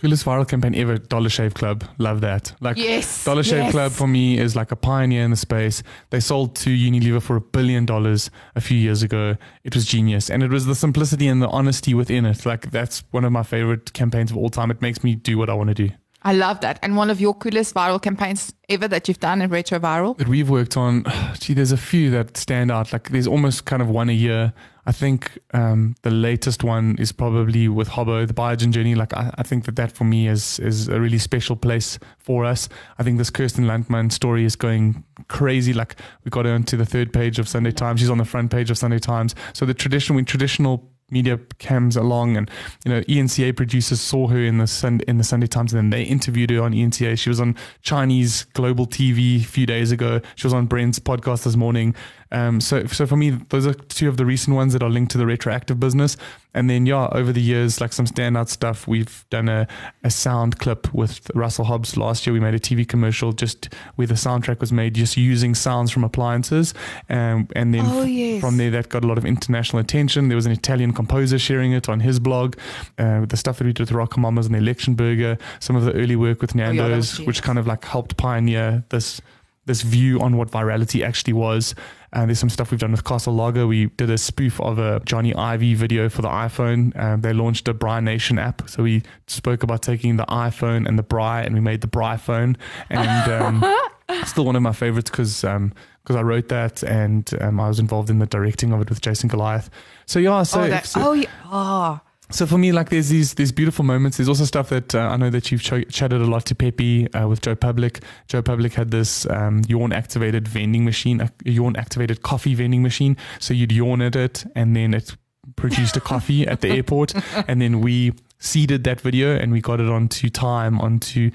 Coolest viral campaign ever, Dollar Shave Club. Love that. Like Yes, Dollar Shave yes. Club for me is like a pioneer in the space. They sold to Unilever for a billion dollars a few years ago. It was genius. And it was the simplicity and the honesty within it. Like that's one of my favorite campaigns of all time. It makes me do what I want to do. I love that. And one of your coolest viral campaigns ever that you've done in Retro Viral? that we've worked on, gee, there's a few that stand out. Like there's almost kind of one a year. I think um, the latest one is probably with Hobo, the Biogen journey. Like I, I think that that for me is is a really special place for us. I think this Kirsten Landman story is going crazy. Like we got her onto the third page of Sunday Times. She's on the front page of Sunday Times. So the tradition, when traditional media cams along and you know ENCA producers saw her in the Sun, in the Sunday Times and then they interviewed her on ENCA she was on Chinese global TV a few days ago. She was on Brent's podcast this morning um, so so for me those are two of the recent ones that are linked to the retroactive business. And then yeah over the years like some standout stuff we've done a, a sound clip with Russell Hobbs last year. We made a TV commercial just where the soundtrack was made just using sounds from appliances. Um, and then Oh, yes. from there that got a lot of international attention. There was an Italian composer sharing it on his blog uh, the stuff that we did with RocoMamas and the Election Burger some of the early work with Oh, yeah, Nando's which kind of like helped pioneer this this view on what virality actually was. And there's some stuff we've done with Castle Lager. We did a spoof of a Jony Ive video for the iPhone. Um, they launched a Braai Nation app. So we spoke about taking the iPhone and the Braai and we made the Braai phone. And um, still one of my favorites because um, cause I wrote that and um, I was involved in the directing of it with Jason Goliath. So yeah, so, oh, that, so oh, yeah. Oh. So for me, like there's these these beautiful moments. There's also stuff that uh, I know that you've ch- chatted a lot to Pepe uh, with Joe Public. Joe Public had this um, yawn activated vending machine, a yawn activated coffee vending machine. So you'd yawn at it, and then it produced a coffee at the airport, and then we seeded that video and we got it onto Time, onto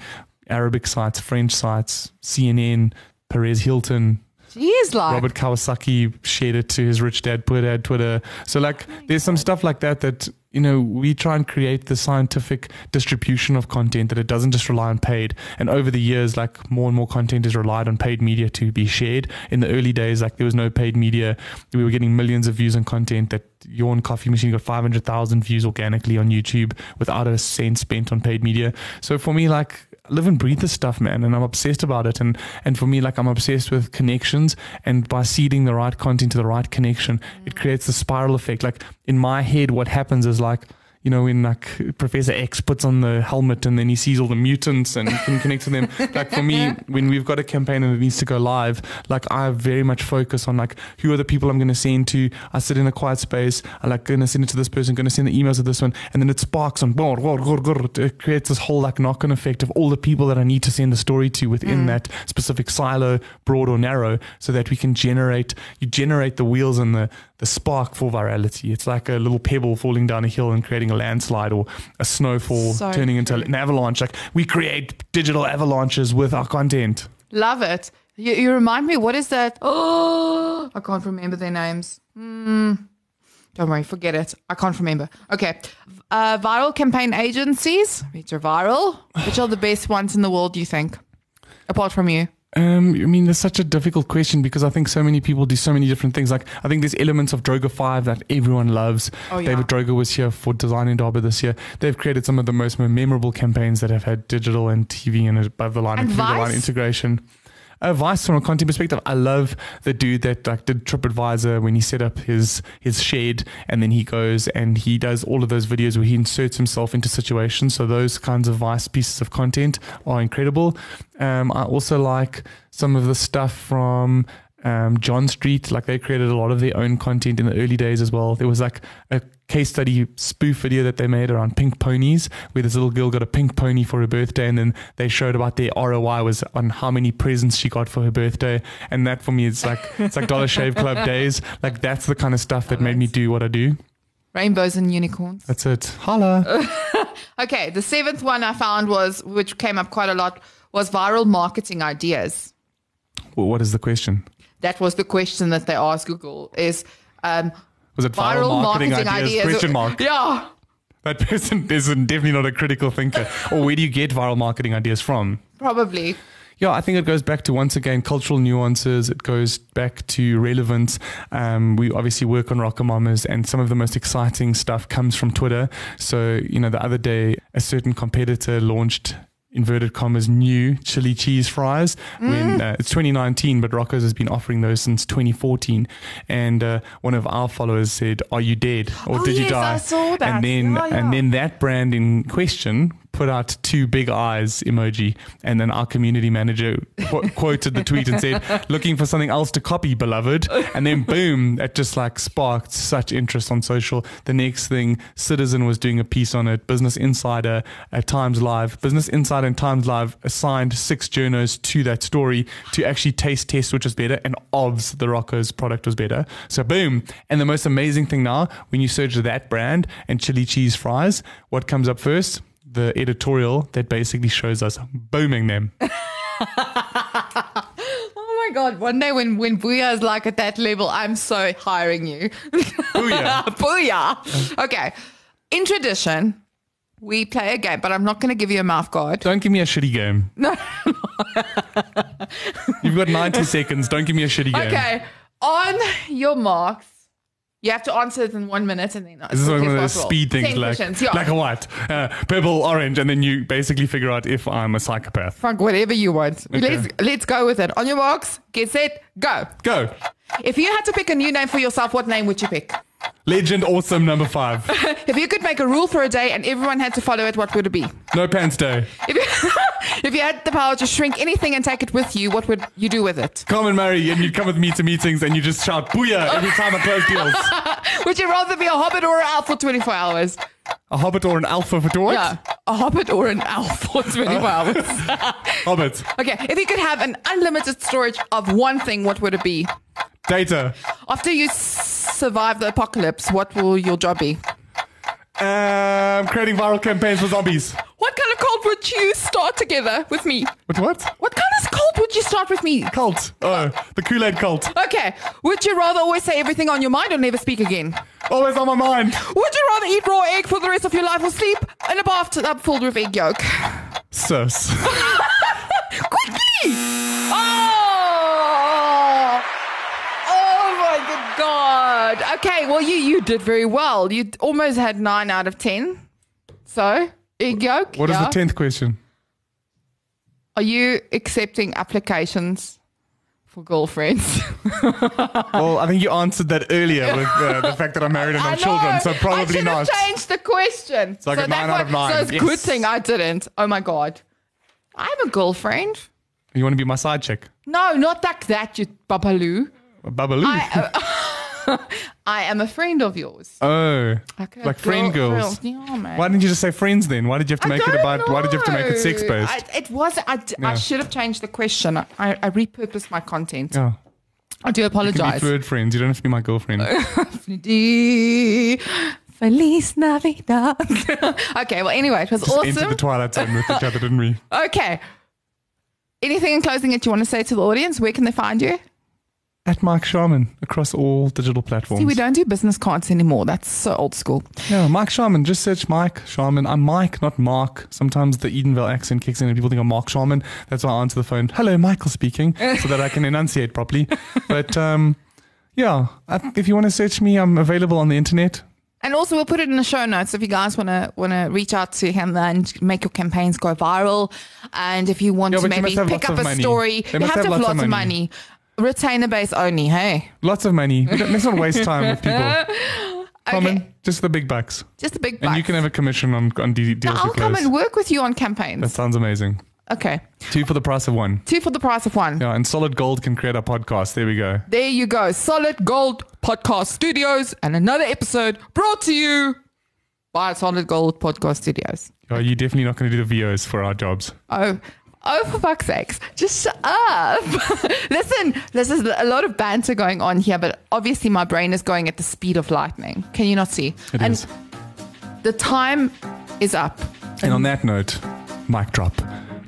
Arabic sites, French sites, CNN, Perez Hilton, Jeez, like. Robert Kiyosaki shared it to his rich dad poor dad Twitter. So like there's some stuff like that that you know we try and create the scientific distribution of content that it doesn't just rely on paid. And over the years, like more and more content is relied on paid media to be shared. In the early days, like there was no paid media. We were getting millions of views on content that Yawn Coffee Machine got 500,000 views organically on YouTube without a cent spent on paid media. So for me, like live and breathe this stuff, man, and I'm obsessed about it. And and for me, like I'm obsessed with connections, and by seeding the right content to the right connection, it mm. creates the spiral effect. Like in my head, what happens is like. You know, when like Professor X puts on the helmet and then he sees all the mutants and can connect to them. Like for me, when we've got a campaign and it needs to go live, like I very much focus on like who are the people I'm going to send to. I sit in a quiet space. I like going to send it to this person, going to send the emails to this one, and then it sparks on. brr, brr, brr, brr. It creates this whole like knock-on effect of all the people that I need to send the story to within mm. that specific silo, broad or narrow, so that we can generate. You generate the wheels and the the spark for virality. It's like a little pebble falling down a hill and creating a landslide, or a snowfall So turning into an avalanche. Like we create digital avalanches with our content. Love it. You, you remind me, what is that? Oh, I can't remember their names. Hmm. Don't worry, forget it. I can't remember. Okay. Uh, viral campaign agencies, which are viral. Which are the best ones in the world, you think? Apart from you. Um, I mean, it's such a difficult question because I think so many people do so many different things. Like, I think there's elements of Droga 5 that everyone loves. Oh, yeah. David Droga was here for Design Indaba this year. They've created some of the most memorable campaigns that have had digital and TV and above the line And and the line integration. Uh, Vice from a content perspective, I love the dude that like did TripAdvisor when he set up his his shed, and then he goes and he does all of those videos where he inserts himself into situations. So those kinds of Vice pieces of content are incredible. Um, I also like some of the stuff from um, John Street. Like they created a lot of their own content in the early days as well. There was like a case study spoof video that they made around pink ponies, where this little girl got a pink pony for her birthday, and then they showed about their ROI was on how many presents she got for her birthday. And that for me, it's like it's like Dollar Shave Club days. Like that's the kind of stuff that made me do what I do. Rainbows and unicorns. That's it. Holla. Okay, the seventh one I found was, which came up quite a lot, was viral marketing ideas. Well, what is the question? That was the question that they asked Google is um, Was it viral, viral marketing, marketing, ideas? ideas. Question mark. Yeah. That person is definitely not a critical thinker. or where do you get viral marketing ideas from? Probably. Yeah, I think it goes back to once again cultural nuances. It goes back to relevance. Um, we obviously work on RocoMamas, and some of the most exciting stuff comes from Twitter. So, you know, the other day, a certain competitor launched inverted commas new chili cheese fries when uh, it's 2019 but Rocco's has been offering those since 2014 and uh, one of our followers said are you dead or Oh, did you die I saw that. and then yeah. and then that brand in question put out two big eyes emoji. And then our community manager qu- quoted the tweet and said, looking for something else to copy, beloved. And then boom, it just like sparked such interest on social. The next thing, Citizen was doing a piece on it, Business Insider at Times Live. Business Insider and Times Live assigned six journos to that story to actually taste test which was better. And OBS, the Rocco's product was better. So boom. And the most amazing thing now, when you search that brand and chili cheese fries, what comes up first? The editorial that basically shows us booming them. Oh my god! One day when when Booyah is like at that level, I'm so hiring you. Booyah. Booyah. Okay. In tradition, we play a game, but I'm not going to give you a mouth guard. Don't give me a shitty game. No. You've got 90 seconds. Don't give me a shitty game. Okay. On your marks, you have to answer it in one minute, and then This is one of those speed things Ten like questions, yeah. black or white, uh, purple, orange, and then you basically figure out if I'm a psychopath. Fuck whatever you want. Okay. Let's let's go with it. On your marks, get set, go. Go. If you had to pick a new name for yourself, what name would you pick? Legend awesome number five. If you could make a rule for a day and everyone had to follow it, what would it be? No pants day. If you, if you had the power to shrink anything and take it with you, what would you do with it? Carmen Murray, and you come with me to meetings and you just shout booyah every time I close deals. Would you rather be a hobbit or an elf for 24 hours? A hobbit or an alpha for what? Yeah, a hobbit or an elf for 24 hours. Hobbit. Okay, if you could have an unlimited storage of one thing, what would it be? Data. After you survive the apocalypse, what will your job be? Um, creating viral campaigns for zombies. What kind of cult would you start together with me? With what? What kind of cult would you start with me? Cult. Oh, the Kool-Aid cult. Okay, would you rather always say everything on your mind or never speak again? Always on my mind. Would you rather eat raw egg for the rest of your life or sleep in a bathtub filled with egg yolk? Sus. Quickly! Oh! Oh my good God. Okay, well, you, you did very well. You almost had 9 out of 10. So, egg yolk. What is the tenth question? Are you accepting applications for girlfriends? Well, I think you answered that earlier with uh, the fact that I'm married and I have children, so probably should not. have changed the question. like a that nine out of nine. So it's a Yes. good thing I didn't. Oh my God. I have a girlfriend. You want to be my side chick? No, not like that, you babaloo. Babaloo. I, uh, I am a friend of yours. oh, Okay, like friend girl- girls. girls. Yeah, man. Why didn't you just say friends then? Why did you have to make it about? Why did you have to make it sex based? I, it was. I, d- I Yeah. should have changed the question. I, I repurposed my content. Yeah, I do you can be apologize. fluid friends. You don't have to be my girlfriend. Feliz Navidad. okay. Well, anyway, it was Just entered awesome. the twilight zone with each other, didn't we? Okay. Anything in closing that you want to say to the audience? Where can they find you? At Mike Sharman across all digital platforms. See, we don't do business cards anymore. That's so old school. Yeah, Mike Sharman. Just search Mike Sharman. I'm Mike, not Mark. Sometimes the Edenvale accent kicks in and people think I'm Mark Sharman. That's why I answer the phone. Hello, Michael speaking, so that I can enunciate properly. But um, yeah, I- if you want to search me, I'm available on the internet. And also, we'll put it in the show notes if you guys want to want to reach out to him and make your campaigns go viral. And if you want Yeah, to maybe pick up a money. story, They you must have to have have lots of lots of money. money. Retainer base only, hey? Lots of money. We don't- Let's not waste time with people. Common, Okay, just the big bucks. just the big bucks. And you can have a commission on, on de- deals I'll we come close. and work with you on campaigns. That campaigns. sounds amazing. Okay. Two for the price of one. Two for the price of one. Yeah, and Solid Gold can create a podcast. There we go. There you go. Solid Gold Podcast Studios and another episode brought to you by Solid Gold Podcast Studios. Yeah, you're definitely not going to do the VOs for our jobs. Oh, oh, for fuck's sakes. Just shut up. Listen, this is a lot of banter going on here, but obviously my brain is going at the speed of lightning. Can you not see? It and is. the time is up. And on that note, mic drop.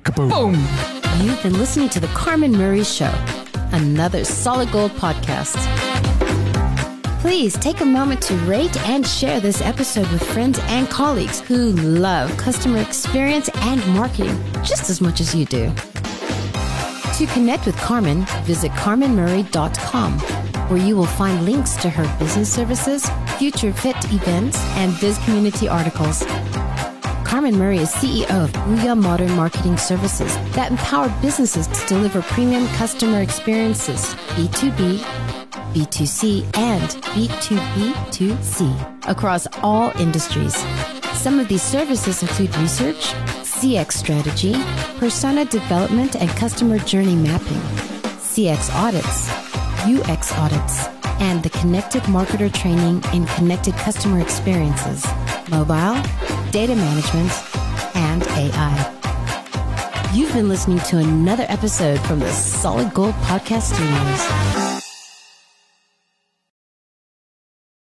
Kaboom. Boom. You've been listening to The Carmen Murray Show, another solid gold podcast. Please take a moment to rate and share this episode with friends and colleagues who love customer experience and marketing just as much as you do. To connect with Carmen, visit carmenmurray.com, where you will find links to her business services, future fit events, and biz community articles. Carmen Murray is CEO of Booyah Modern Marketing Services that empower businesses to deliver premium customer experiences, B2B, B2C, and B2B2C across all industries. Some of these services include research, CX strategy, persona development and customer journey mapping, CX audits, UX audits, and the connected marketer training in connected customer experiences, mobile, data management, and AI. You've been listening to another episode from the Solid Gold Podcast Studios.